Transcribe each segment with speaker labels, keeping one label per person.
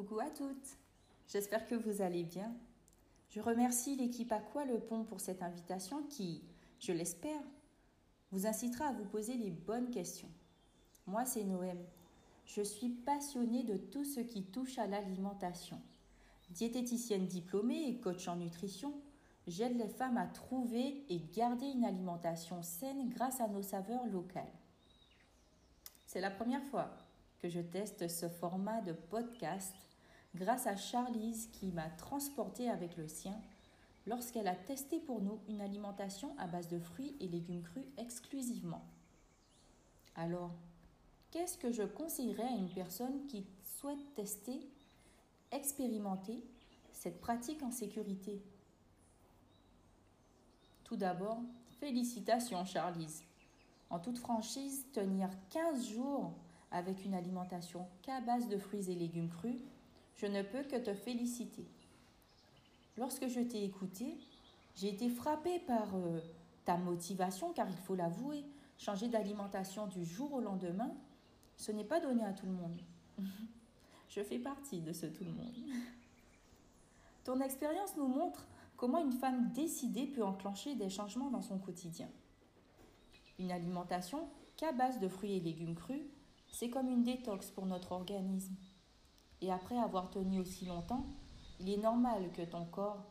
Speaker 1: Coucou à toutes, j'espère que vous allez bien. Je remercie l'équipe Aqua Le Pont pour cette invitation qui, je l'espère, vous incitera à vous poser les bonnes questions. Moi, c'est Noël. Je suis passionnée de tout ce qui touche à l'alimentation. Diététicienne diplômée et coach en nutrition, j'aide les femmes à trouver et garder une alimentation saine grâce à nos saveurs locales. C'est la première fois que je teste ce format de podcast grâce à Charlize qui m'a transporté avec le sien lorsqu'elle a testé pour nous une alimentation à base de fruits et légumes crus exclusivement. Alors, qu'est-ce que je conseillerais à une personne qui souhaite tester, expérimenter cette pratique en sécurité? Tout d'abord, félicitations Charlize. En toute franchise, tenir 15 jours avec une alimentation qu'à base de fruits et légumes crus, je ne peux que te féliciter. Lorsque je t'ai écouté, j'ai été frappée par euh, ta motivation, car il faut l'avouer, changer d'alimentation du jour au lendemain, ce n'est pas donné à tout le monde. je fais partie de ce tout le monde. Ton expérience nous montre comment une femme décidée peut enclencher des changements dans son quotidien. Une alimentation qu'à base de fruits et légumes crus c'est comme une détox pour notre organisme. Et après avoir tenu aussi longtemps, il est normal que ton corps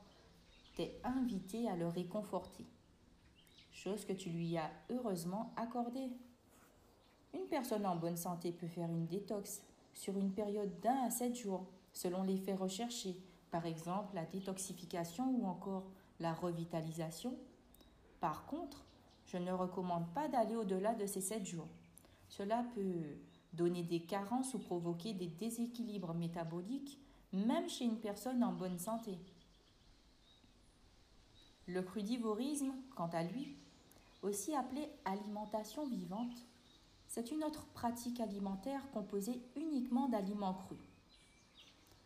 Speaker 1: t'ait invité à le réconforter. Chose que tu lui as heureusement accordée. Une personne en bonne santé peut faire une détox sur une période d'un à sept jours, selon l'effet recherché, par exemple la détoxification ou encore la revitalisation. Par contre, je ne recommande pas d'aller au-delà de ces sept jours. Cela peut donner des carences ou provoquer des déséquilibres métaboliques, même chez une personne en bonne santé. Le crudivorisme, quant à lui, aussi appelé alimentation vivante, c'est une autre pratique alimentaire composée uniquement d'aliments crus.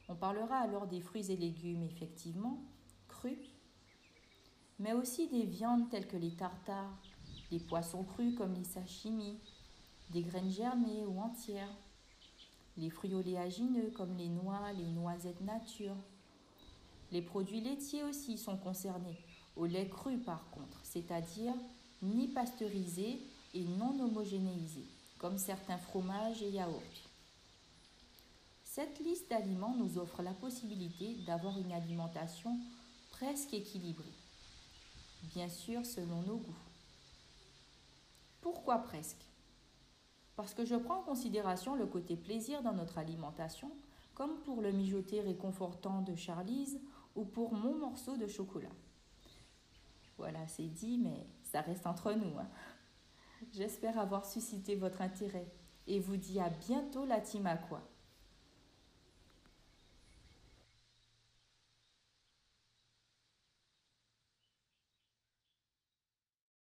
Speaker 1: On parlera alors des fruits et légumes effectivement, crus, mais aussi des viandes telles que les tartares, les poissons crus comme les sashimi, des graines germées ou entières, les fruits oléagineux comme les noix, les noisettes nature. Les produits laitiers aussi sont concernés, au lait cru par contre, c'est-à-dire ni pasteurisé et non homogénéisé, comme certains fromages et yaourts. Cette liste d'aliments nous offre la possibilité d'avoir une alimentation presque équilibrée, bien sûr selon nos goûts. Pourquoi presque? Parce que je prends en considération le côté plaisir dans notre alimentation, comme pour le mijoté réconfortant de Charlize ou pour mon morceau de chocolat. Voilà, c'est dit, mais ça reste entre nous. Hein. J'espère avoir suscité votre intérêt et vous dis à bientôt la team.